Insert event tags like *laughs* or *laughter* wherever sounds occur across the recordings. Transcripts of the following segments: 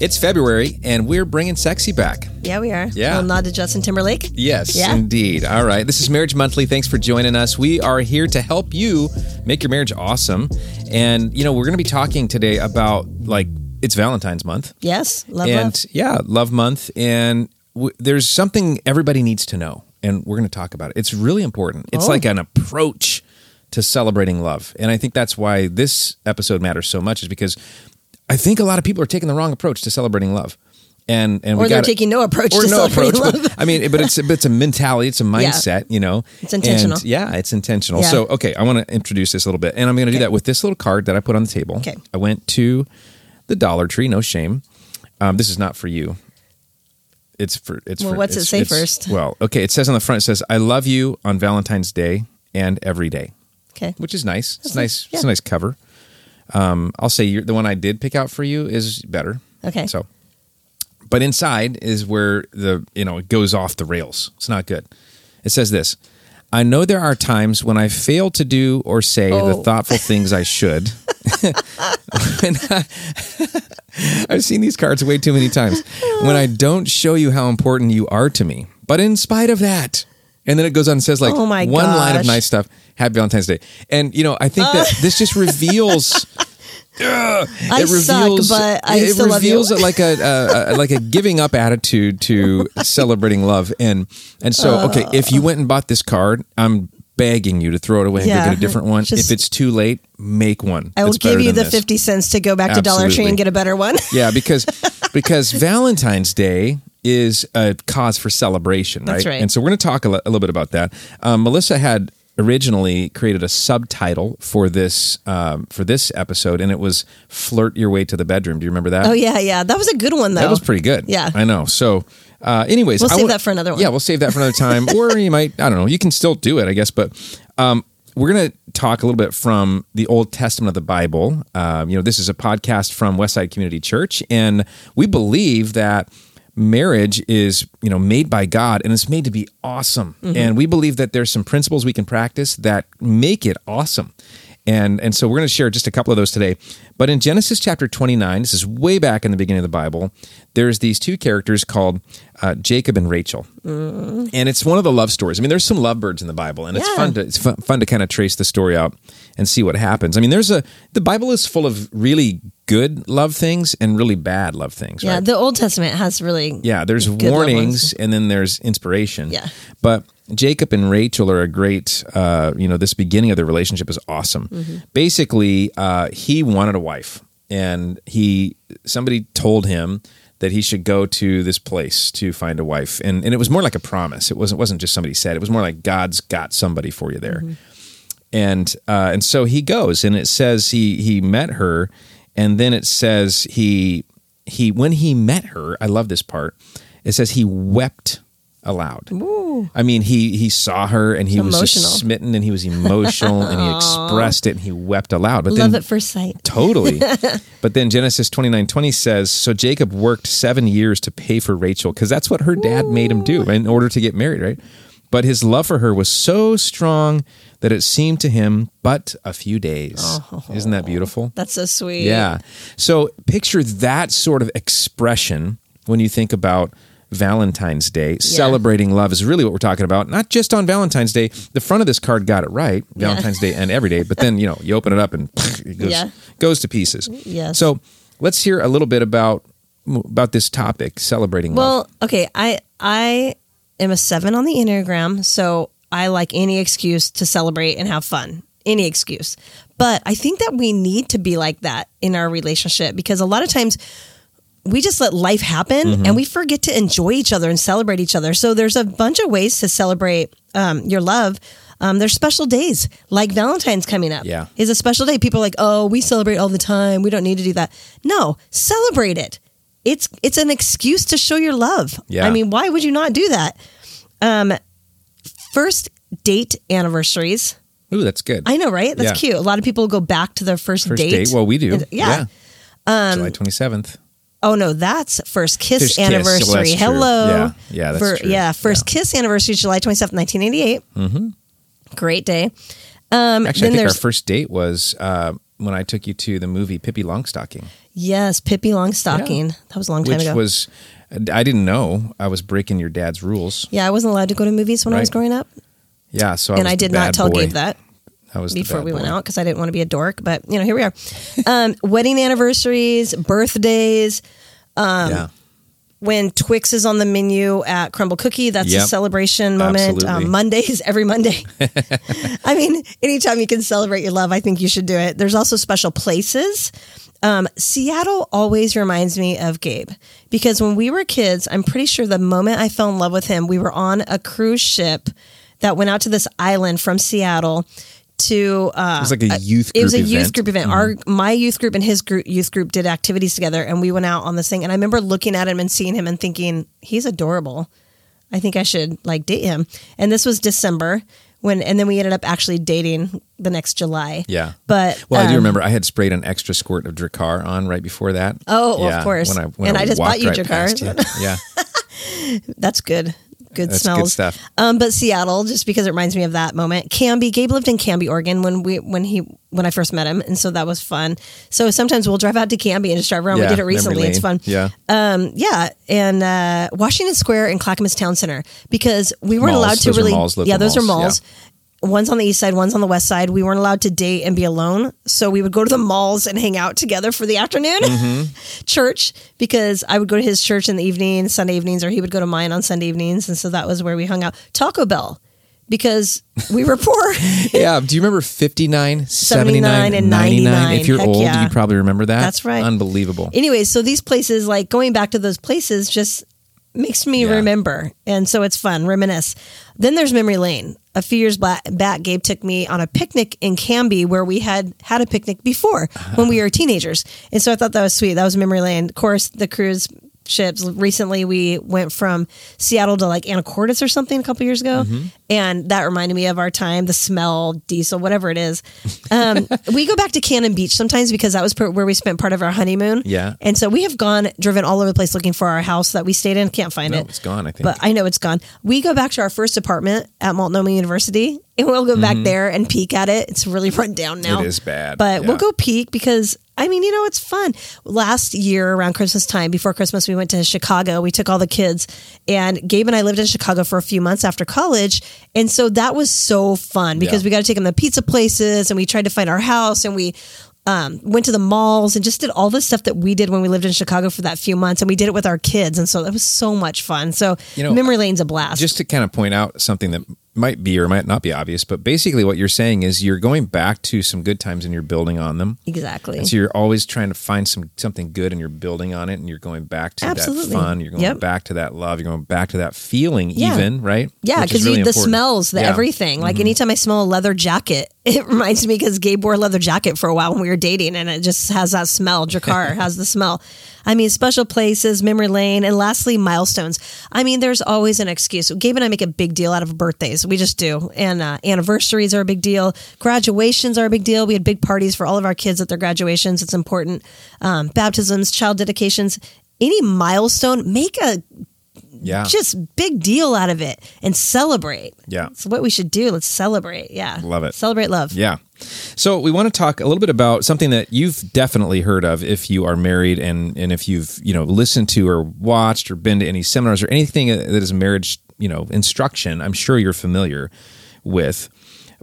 It's February, and we're bringing sexy back. Yeah, we are. Yeah. Little nod to Justin Timberlake. Yes, Yeah. indeed. All right. This is Marriage Monthly. Thanks for joining us. We are here to help you make your marriage awesome. And, you know, we're going to be talking today about like it's Valentine's month. Yes. Love and love. yeah, love month. And w- there's something everybody needs to know. And we're going to talk about it. It's really important. It's Oh. like an approach to celebrating love. And I think that's why this episode matters so much, is because I think a lot of people are taking the wrong approach to celebrating love. And, and Or we they're gotta- taking no approach or to no approach. But, I mean, but it's but it's a mentality, it's a mindset, you know. It's intentional. And, yeah, it's intentional. Yeah. So okay, I want to introduce this a little bit, and I'm going to do that with this little card that I put on the table. Okay. I went to the Dollar Tree. No shame. Um, this is not for you. It's for it's Well, for. what's it say first? Well, okay. It says on the front. It says, "I love you on Valentine's Day and every day," Okay. which is nice. It's That's nice. nice. It's a nice cover. Um, I'll say you're, the one I did pick out for you is better. Okay. So, but inside is where the you know it goes off the rails. It's not good. It says this. I know there are times when I fail to do or say the Oh. thoughtful things I should. *laughs* I- *laughs* I've seen these cards way too many times. When I don't show you how important you are to me. But in spite of that, and then it goes on and says like Oh my one line of nice stuff. Happy Valentine's Day. And you know, I think that uh. this just reveals *laughs* I suck, but I it still love you. reveals uh, like a, a, a like a giving up attitude to *laughs* celebrating love and and so uh. okay if you went and bought this card i'm begging you to throw it away and go get a different one just- if it's too late make one I will give you the this. 50 cents to go back to Dollar Tree and get a better one. yeah because because *laughs* valentine's day is a cause for celebration right, That's right. and so we're going to talk a, little bit about that um, melissa had originally created a subtitle for this um, for this episode and it was flirt your way to the bedroom do you remember that oh, yeah, yeah. That was a good one, though. That was pretty good. Yeah. I know. So, uh, anyways, We'll I save that for another one. Yeah, we'll save that for another time, *laughs* or you might. I don't know. You can still do it, I guess. But um, we're gonna talk a little bit from the Old Testament of the Bible. Um, you know, this is a podcast from Westside Community Church, and we believe that marriage is you know made by God and it's made to be awesome. Mm-hmm. And we believe that there's some principles we can practice that make it awesome. And and so we're going to share just a couple of those today. But in Genesis chapter 29, this is way back in the beginning of the Bible, there's these two characters called uh, Jacob and Rachel. And it's one of the love stories. I mean, there's some lovebirds in the Bible, and it's fun to it's fun, fun to kind of trace the story out and see what happens. I mean, there's a the Bible is full of really good love things and really bad love things, yeah, right? the Old Testament has really. Yeah, there's warnings and then there's inspiration. Yeah. But Jacob and Rachel are a great, uh, you know, this beginning of their relationship is awesome. Mm-hmm. Basically, uh, he wanted a wife and he, somebody told him that he should go to this place to find a wife. And, and it was more like a promise. It wasn't, wasn't just somebody said, it was more like God's got somebody for you there. And, uh, and so he goes and it says he, he met her and then it says he, he, when he met her, I love this part. It says he wept aloud. I mean, he he saw her and he was Emotional. just smitten and he was emotional and he expressed it and he wept aloud. But Love then at first sight. totally. *laughs* but then Genesis twenty nine twenty says, so Jacob worked seven years to pay for Rachel because that's what her dad made him do in order to get married, right? But his love for her was so strong that it seemed to him but a few days. Oh. Isn't that beautiful? That's so sweet. Yeah. So picture that sort of expression when you think about Valentine's Day. Celebrating love is really what we're talking about. Not just on Valentine's Day. The front of this card got it right, Valentine's Day and every day. But then, you know, you open it up and *laughs* it goes, Yeah. goes to pieces. Yes. So let's hear a little bit about about this topic, celebrating love. Well, okay, I I am a seven on the Enneagram, so I like any excuse to celebrate and have fun. Any excuse. But I think that we need to be like that in our relationship because a lot of times we just let life happen Mm-hmm. and we forget to enjoy each other and celebrate each other. So there's a bunch of ways to celebrate um, your love. Um, there's special days like Valentine's coming up. Yeah. Is a special day. People are like, oh, we celebrate all the time. We don't need to do that. No, celebrate it. It's it's an excuse to show your love. Yeah. I mean, why would you not do that? Um, first date anniversaries. Ooh, that's good. I know, right? That's Yeah. cute. A lot of people go back to their first, First date. date. Well, we do. And- yeah. Um, July 27th. Oh no, that's first kiss kiss. anniversary. True. Hello. Yeah. Yeah, that's For- true. Yeah, first kiss anniversary, July twenty seventh, nineteen eighty eight. Mm-hmm. Great day. Um, Actually, I think our first date was uh, when I took you to the movie Pippi Longstocking. Yes, Pippi Longstocking. That was a long time which ago. was I didn't know I was breaking your dad's rules. yeah, I wasn't allowed to go to movies when I was growing up, Yeah, so and was I did not tell boy. Gabe that I was before we went out because I didn't want to be a dork. But you know, here we are. *laughs* um, wedding anniversaries, birthdays. Um, yeah, when Twix is on the menu at Crumbl Cookie, that's a celebration moment. Um, Mondays, every Monday. *laughs* I mean, anytime you can celebrate your love, I think you should do it. There's also special places. Um, Seattle always reminds me of Gabe because when we were kids, I'm pretty sure the moment I fell in love with him, we were on a cruise ship that went out to this island from Seattle to uh, it was like a youth. group it was a youth event. Mm-hmm. group event. Our my youth group and his group youth group did activities together, and we went out on this thing. And I remember looking at him and seeing him and thinking he's adorable. I think I should like date him. And this was December when, and then we ended up actually dating the next July. Yeah. But Well, I do um, remember I had sprayed an extra squirt of Drakkar on right before that. Oh, of course. When I, when And I just bought you right Drakkar. past. Yeah, *laughs* That's good. Good that's smells. good stuff. Um, but Seattle, just because it reminds me of that moment. Canby, Gabe lived in Canby, Oregon when we when he when I first met him, and so that was fun. So sometimes we'll drive out to Canby and just drive around. Yeah, we did it recently. It's fun. Yeah. Um, yeah, and uh, Washington Square and Clackamas Town Center because we weren't Malls. allowed to Those are really. malls, yeah, those are malls, malls. One's on the east side, one's on the west side. We weren't allowed to date and be alone, so we would go to the malls and hang out together for the afternoon Mm-hmm. *laughs* church because I would go to his church in the evening, Sunday evenings, or he would go to mine on Sunday evenings, and so that was where we hung out. Taco Bell because we were poor. *laughs* yeah. Do you remember 59, 79, 79, and 99? If you're Heck old, yeah. you probably remember that. That's right. Unbelievable. Anyways, so these places, like going back to those places, just makes me Yeah. remember. And so it's fun, reminisce. Then there's Memory Lane. A few years back, Gabe took me on a picnic in Canby where we had had a picnic before when we uh-huh. were teenagers. And so I thought that was sweet. That was Memory Lane. Of course, the cruise ships. Recently, we went from Seattle to like Anacortes or something a couple years ago. Mm-hmm. And that reminded me of our time, the smell, diesel, whatever it is. Um, *laughs* we go back to Cannon Beach sometimes because that was per- where we spent part of our honeymoon. Yeah. And so we have gone, driven all over the place looking for our house that we stayed in. Can't find No, it. it's gone, I think. But I know it's gone. We go back to our first apartment at Multnomah University and we'll go back there and peek at it. It's really run down now. Mm-hmm. It is bad, But yeah. we'll go peek because, I mean, you know, it's fun. Last year around Christmas time, before Christmas, we went to Chicago. We took all the kids and Gabe and I lived in Chicago for a few months after college. And so that was so fun because Yeah. we got to take them to pizza places and we tried to find our house and we um, went to the malls and just did all the stuff that we did when we lived in Chicago for that few months. And we did it with our kids. And so that was so much fun. So You know, memory lane's a blast. just to kind of point out something that might be or might not be obvious, but basically what you're saying is you're going back to some good times and you're building on them. exactly. And so you're always trying to find some something good and you're building on it and you're going back to Absolutely. that fun, you're going Yep. back to that love, you're going back to that feeling Yeah. even, right? Yeah, because really the important. smells, the Yeah. Mm-hmm. everything. Like anytime I smell a leather jacket, it reminds me because Gabe wore a leather jacket for a while when we were dating, and it just has that smell. Drakkar *laughs* has the smell. I mean, special places, memory lane, and lastly, milestones. I mean, there's always an excuse. Gabe and I make a big deal out of birthdays. We just do, and uh, anniversaries are a big deal. Graduations are a big deal. We had big parties for all of our kids at their graduations. It's important. Um, baptisms, child dedications. Any milestone, make a Yeah. just big deal out of it and celebrate. Yeah. It's what we should do. Let's celebrate. Yeah. Love it. Celebrate love. Yeah. So we want to talk a little bit about something that you've definitely heard of if you are married and and if you've, you know, listened to or watched or been to any seminars or anything that is marriage, you know, instruction, I'm sure you're familiar with.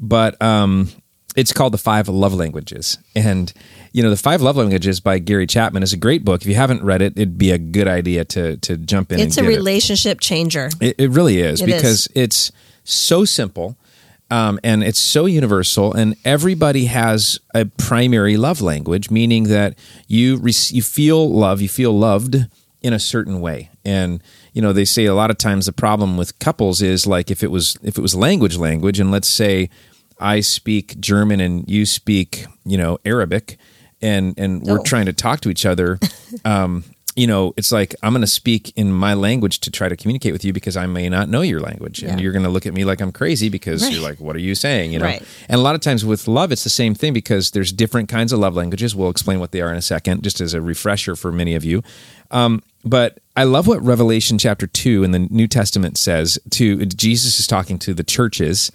But um it's called The Five Love Languages. And you know, The Five Love Languages by Gary Chapman is a great book. If you haven't read it, it'd be a good idea to to jump in It's a get it. relationship changer. It, it really is It is. because it's so simple um, and it's so universal, and everybody has a primary love language, meaning that you rec- you feel love, you feel loved in a certain way, and you know they say a lot of times the problem with couples is like if it was if it was language language, and let's say I speak German and you speak you know Arabic, and and we're Oh. trying to talk to each other. *laughs* Um, you know, it's like I'm going to speak in my language to try to communicate with you because I may not know your language, and you're going to look at me like I'm crazy because Right. you're like, "What are you saying?" You know. Right. And a lot of times with love, it's the same thing because there's different kinds of love languages. We'll explain what they are in a second, just as a refresher for many of you. Um, but I love what Revelation chapter two in the New Testament says. To Jesus is talking to the churches,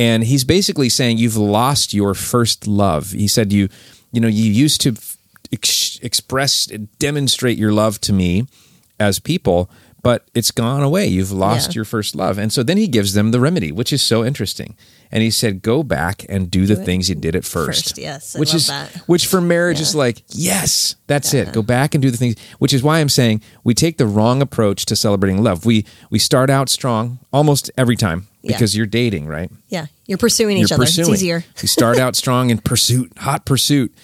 and he's basically saying you've lost your first love. He said you, you know, you used to ex- express, demonstrate your love to me as people, but it's gone away. You've lost Yeah. your first love. And so then he gives them the remedy, which is so interesting. And he said, go back and do the things you did at first. First, yes, I which is, that. which for marriage is like, yes, that's it. Go back and do the things, which is why I'm saying we take the wrong approach to celebrating love. We, we start out strong almost every time Yeah. because you're dating, right? Yeah, you're pursuing each you're other. pursuing. It's easier. *laughs* you start out strong in pursuit, hot pursuit,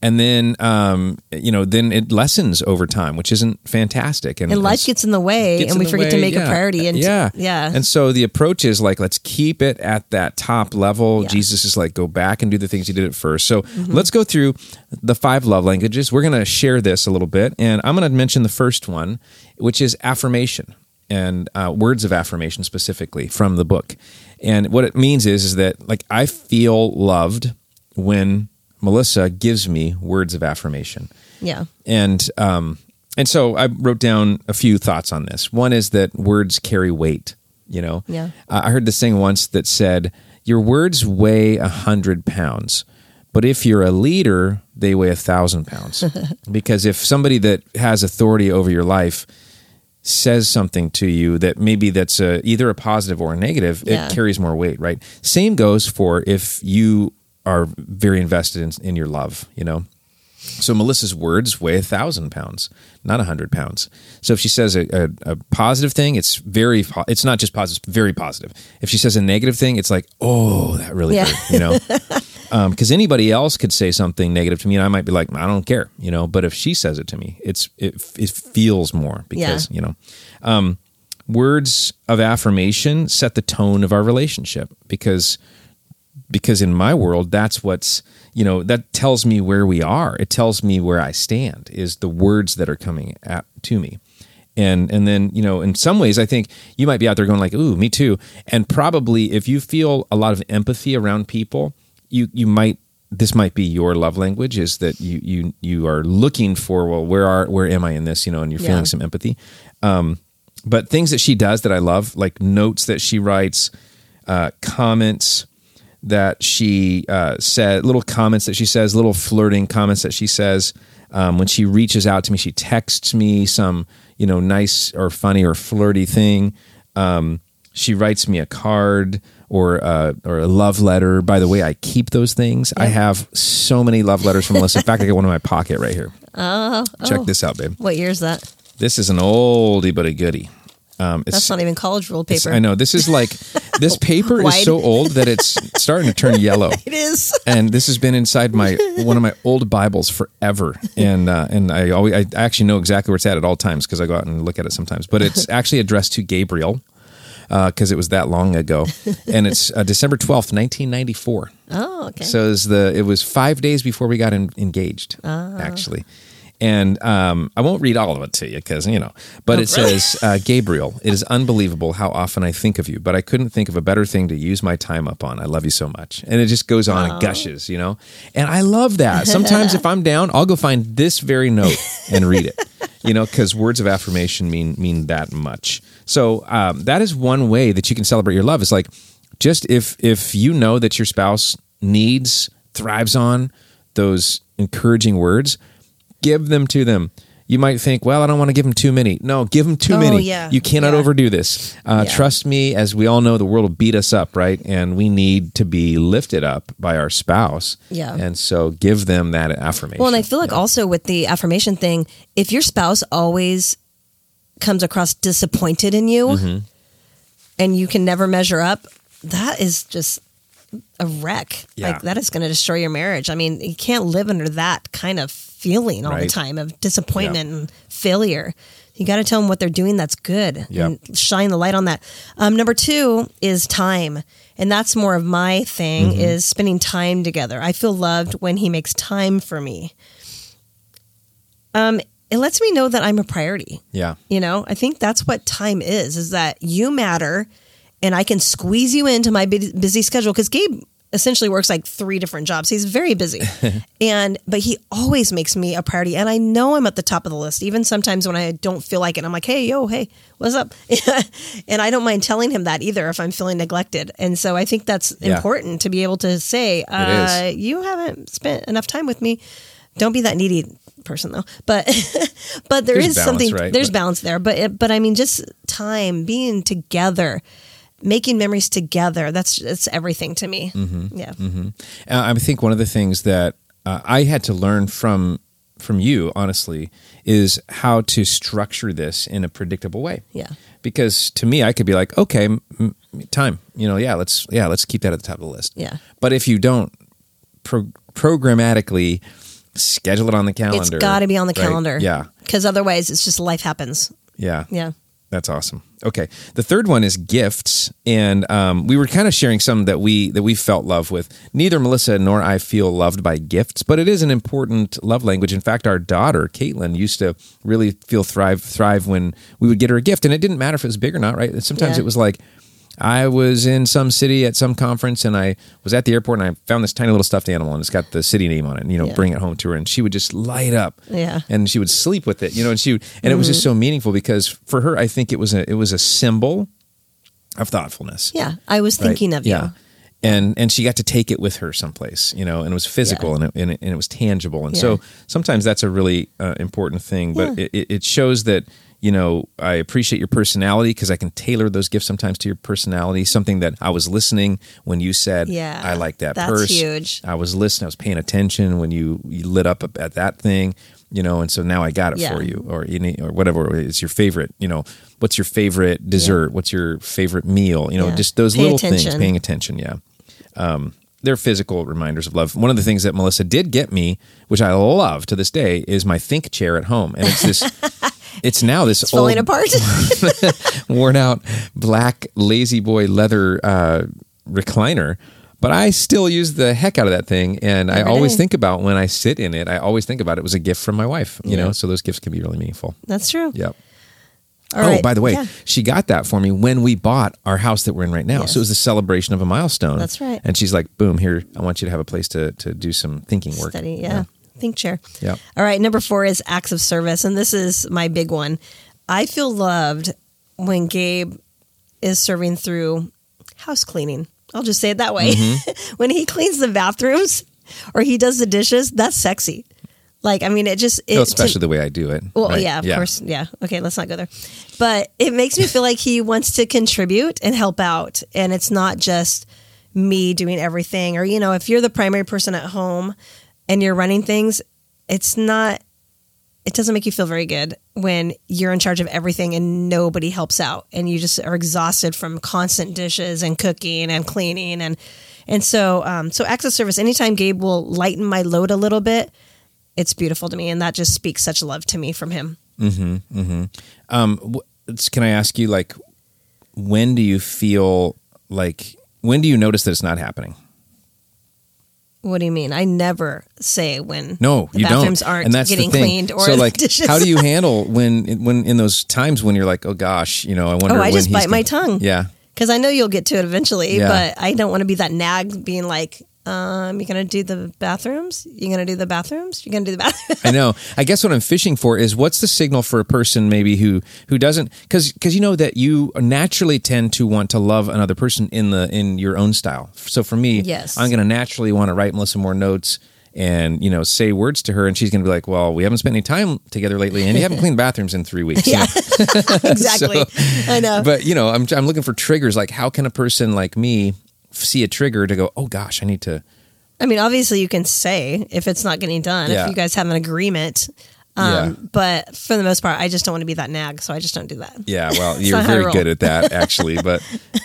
and then um, you know then it lessens over time, which isn't fantastic. And, And life gets in the way, and we forget to make yeah. a priority. And yeah, yeah, And so the approach is like let's keep it at that top level. Yeah. Jesus is like go back and do the things you did at first. So Mm-hmm. let's go through the five love languages. We're going to share this a little bit, and I'm going to mention the first one, which is affirmation and uh, words of affirmation specifically from the book. And what it means is is that like I feel loved when Melissa gives me words of affirmation yeah, and um, and so I wrote down a few thoughts on this. One is that words carry weight. You know, Yeah. Uh, I heard this thing once that said, "Your words weigh a hundred pounds." But if you're a leader, they weigh a thousand pounds. *laughs* because if somebody that has authority over your life says something to you that maybe that's a, either a positive or a negative, Yeah. it carries more weight, right? Same goes for if you are very invested in, in your love, you know? So Melissa's words weigh a thousand pounds, not a hundred pounds. So if she says a, a, a positive thing, it's very, it's not just positive, very positive. If she says a negative thing, it's like, oh, that really Yeah. hurt, you know? *laughs* because anybody else could say something negative to me, and I might be like, I don't care, you know. But if she says it to me, it's it it feels more because you know, um, words of affirmation set the tone of our relationship because because in my world that's what's you know that tells me where we are. It tells me where i stand is the words that are coming at, to me. And and then you know in some ways i think you might be out there going like ooh me too. And probably if you feel a lot of empathy around people you you might this might be your love language is that you you you are looking for well where are where am i in this you know and you're Yeah. feeling some empathy um but things that she does that i love like notes that she writes uh comments that she uh, said, little comments that she says, little flirting comments that she says. Um, when she reaches out to me, she texts me some, you know, nice or funny or flirty thing. Um, she writes me a card or uh, or a love letter. By the way, I keep those things. I have so many love letters from Melissa. In fact, I got one in my pocket right here. *laughs* Oh, Check oh. this out, babe. What year is that? This is an oldie but a goodie. Um, it's, That's not even college rule paper. I know this is like *laughs* this paper is so old that it's starting to turn yellow *laughs* It is. and this has been inside my one of my old Bibles forever. And uh, and I always I actually know exactly where it's at at all times because I go out and look at it sometimes. But it's actually addressed to Gabriel because it was that long ago, *laughs* and it's uh, December twelfth, nineteen ninety four. Oh, okay. So it was the it was five days before we got en- engaged, Ah. actually. And um, I won't read all of it to you because you know, but it really? says, uh, "Gabriel, it is unbelievable how often I think of you, but I couldn't think of a better thing to use my time up on. I love you so much." And it just goes on and gushes, you know. And I love that. Sometimes if *laughs* I'm down, I'll go find this very note and read it, you know, because words of affirmation mean mean that much. So um, that is one way that you can celebrate your love. Is like just if if you know that your spouse needs thrives on those encouraging words give them to them you might think well i don't want to give them too many no give them too Oh, many yeah. you cannot Yeah. overdo this uh, Yeah. trust me as we all know the world will beat us up right and we need to be lifted up by our spouse Yeah. and so give them that affirmation Well, and I feel like also with the affirmation thing, if your spouse always comes across disappointed in you Mm-hmm. and you can never measure up, that is just a wreck. Yeah. Like that is going to destroy your marriage. I mean, you can't live under that kind of feeling all the time of disappointment and failure. You got to tell them what they're doing that's good Yeah. and shine the light on that. Um, number two is time. And that's more of my thing Mm-hmm. is spending time together. I feel loved when he makes time for me. Um, it lets me know that I'm a priority. yeah You know, I think that's what time is, is that you matter and I can squeeze you into my busy schedule because Gabe essentially works like three different jobs. He's very busy. *laughs* and, but he always makes me a priority. And I know I'm at the top of the list, even sometimes when I don't feel like it. I'm like, hey, yo, hey, what's up? *laughs* and I don't mind telling him that either if I'm feeling neglected. And so I think that's Yeah. important to be able to say, uh, you haven't spent enough time with me. Don't be that needy person though. But *laughs* but there There's is balance, something right? there's But- balance there. But it, but I mean just time being together, making memories together. That's that's everything to me. Mm-hmm. Yeah. Uh, I think one of the things that uh, I had to learn from from you, honestly, is how to structure this in a predictable way. Yeah. Because to me, I could be like, okay, m- time. You know, yeah, let's yeah, let's keep that at the top of the list. Yeah. But if you don't pro- programmatically schedule it on the calendar, It's got to be on the right? calendar. Yeah, Because otherwise, it's just life happens. yeah, Yeah. That's awesome. Okay, the third one is gifts, and um, we were kind of sharing some that we that we felt love with. Neither Melissa nor I feel loved by gifts, but it is an important love language. In fact, our daughter Caitlin used to really feel thrive thrive when we would get her a gift, and it didn't matter if it was big or not. Right? Sometimes Yeah. it was like. I was in some city at some conference and I was at the airport and I found this tiny little stuffed animal and it's got the city name on it and you know Yeah. bring it home to her and she would just light up Yeah. and she would sleep with it, you know, and she and it was just so meaningful because for her, I think it was a it was a symbol of thoughtfulness. Yeah. I was right? thinking of you. yeah. And and she got to take it with her someplace, you know, and it was physical Yeah. and, it, and, it, and it was tangible, and Yeah. so sometimes that's a really uh, important thing. But it- it shows that you know I appreciate your personality because I can tailor those gifts sometimes to your personality. Something that I was listening when you said, Yeah, I like that that's purse." huge. I was listening. I was paying attention when you, you lit up at that thing, you know, and so now I got it Yeah. for you, or you need, or whatever is your favorite. You know, what's your favorite dessert? What's your favorite meal? You know, Yeah. just those Pay little attention. things. Paying attention. Yeah. Um, they're physical reminders of love. One of the things that Melissa did get me, which I love to this day, is my Think chair at home, and it's this. *laughs* It's now this It's falling old, apart. *laughs* *laughs* worn out black lazy boy leather uh, recliner but i still use the heck out of that thing and i always day. think about when i sit in it i always think about it was a gift from my wife you Yeah. know so those gifts can be really meaningful That's true. yep All oh right. by the way Yeah. she got that for me when we bought our house that we're in right now Yes. so it was the celebration of a milestone That's right. and she's like boom here i want you to have a place to to do some thinking work Study. Yeah. Think chair. Yep. All right. Number four is acts of service. And this is my big one. I feel loved when Gabe is serving through house cleaning. I'll just say it that way. Mm-hmm. *laughs* when he cleans the bathrooms or he does the dishes, that's sexy. Like, I mean, it just, it, No, to- especially the way i do it Well, right? yeah, of course. Yeah. Okay, let's not go there. But it makes me feel like he wants to contribute and help out. And it's not just me doing everything. Or, you know, if you're the primary person at home and you're running things, it's not, it doesn't make you feel very good when you're in charge of everything and nobody helps out and you just are exhausted from constant dishes and cooking and cleaning. And, and so, um, so acts of service, anytime Gabe will lighten my load a little bit, it's beautiful to me. And that just speaks such love to me from him. Um, wh- it's- can I ask you, like, when do you feel like, when do you notice that it's not happening? What do you mean? I never say when No, the you bathrooms don't. aren't and that's getting the thing. cleaned or so, like, dishes. how do you *laughs* handle when, when in those times when you're like, oh gosh, you know, I wonder. Oh, I just bite my gonna- tongue. Yeah, Because I know you'll get to it eventually, Yeah. but I don't want to be that nag being like, um, you're gonna do the bathrooms? You're gonna do the bathrooms? You're gonna do the bathrooms? *laughs* I know. I guess what I'm fishing for is what's the signal for a person maybe who who doesn't because because you know that you naturally tend to want to love another person in the in your own style. So for me, Yes. I'm to naturally want to write Melissa more notes and you know say words to her, and she's going to be like, "Well, we haven't spent any time together lately, and you haven't cleaned *laughs* bathrooms in three weeks." *laughs* yeah, exactly. I know. But you know, I'm I'm looking for triggers. Like, how can a person like me see a trigger to go, "Oh gosh, I need to." I mean, obviously, you can say if it's not getting done, Yeah. if you guys have an agreement. Um, But for the most part, I just don't want to be that nag, so I just don't do that. Yeah, *laughs* well, you're not how I very good at that, *laughs* actually. But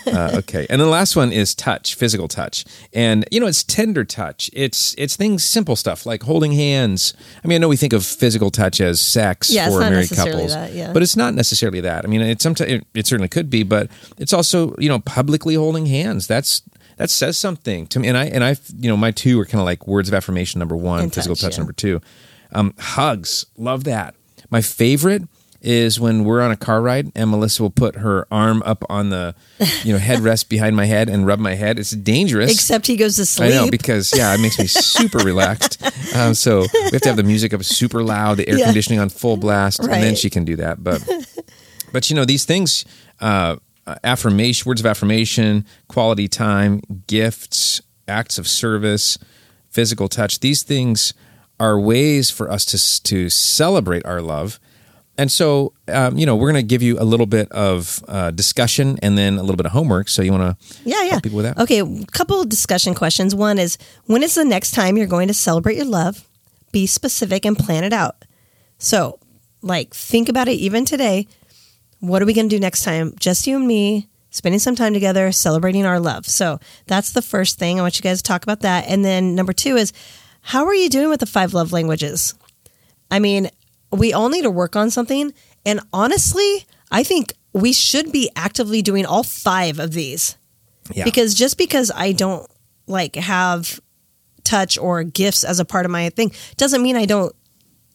uh, okay, and the last one is touch, physical touch, and you know it's tender touch. It's it's things, simple stuff like holding hands. I mean, I know we think of physical touch as sex Yeah, for married couples, that, yeah. but it's not necessarily that. I mean, it sometimes it, it certainly could be, but it's also you know publicly holding hands. That's that says something to me. And I and I, you know, my two are kind of like words of affirmation. Number one, And physical touch, touch. yeah. Number two, um, hugs. Love that. My favorite is when we're on a car ride and Melissa will put her arm up on the, you know, headrest *laughs* behind my head and rub my head. It's dangerous. Except he goes to sleep. I know because yeah, it makes me *laughs* super relaxed. Um, so we have to have the music up super loud, the air Yeah. conditioning on full blast, and then she can do that. But *laughs* but you know these things, uh, affirmation, words of affirmation, quality time, gifts, acts of service, physical touch. These things are ways for us to to celebrate our love. And so, um, you know, we're going to give you a little bit of uh, discussion and then a little bit of homework. So you want to Yeah, yeah. help people with that? Okay, a couple of discussion questions. One is when is the next time you're going to celebrate your love? Be specific and plan it out. So, like, think about it even today. What are we going to do next time? Just you and me, spending some time together, celebrating our love. So, that's the first thing. I want you guys to talk about that. And then number two is how are you doing with the five love languages? I mean, we all need to work on something. And honestly, I think we should be actively doing all five of these Yeah. because just because I don't like have touch or gifts as a part of my thing doesn't mean I don't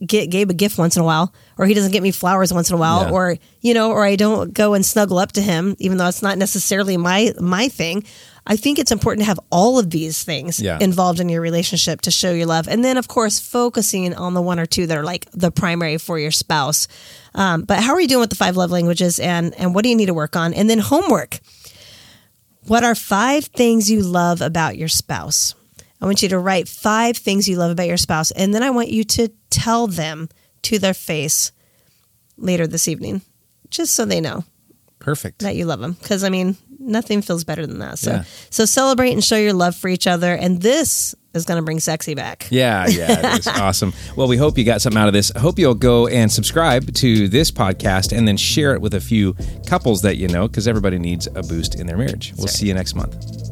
get Gabe a gift once in a while or he doesn't get me flowers once in a while Yeah. or you know or I don't go and snuggle up to him even though it's not necessarily my my thing. I think it's important to have all of these things Yeah. involved in your relationship to show your love. And then of course focusing on the one or two that are like the primary for your spouse. Um, but how are you doing with the five love languages and and what do you need to work on? And then homework. What are five things you love about your spouse? I want you to write five things you love about your spouse, and then I want you to tell them to their face later this evening, just so they know Perfect. that you love them. Because I mean, nothing feels better than that. So, Yeah. so celebrate and show your love for each other, and this is going to bring sexy back. Yeah, yeah, it's *laughs* awesome. Well, we hope you got something out of this. I hope you'll go and subscribe to this podcast and then share it with a few couples that you know because everybody needs a boost in their marriage. We'll see you next month.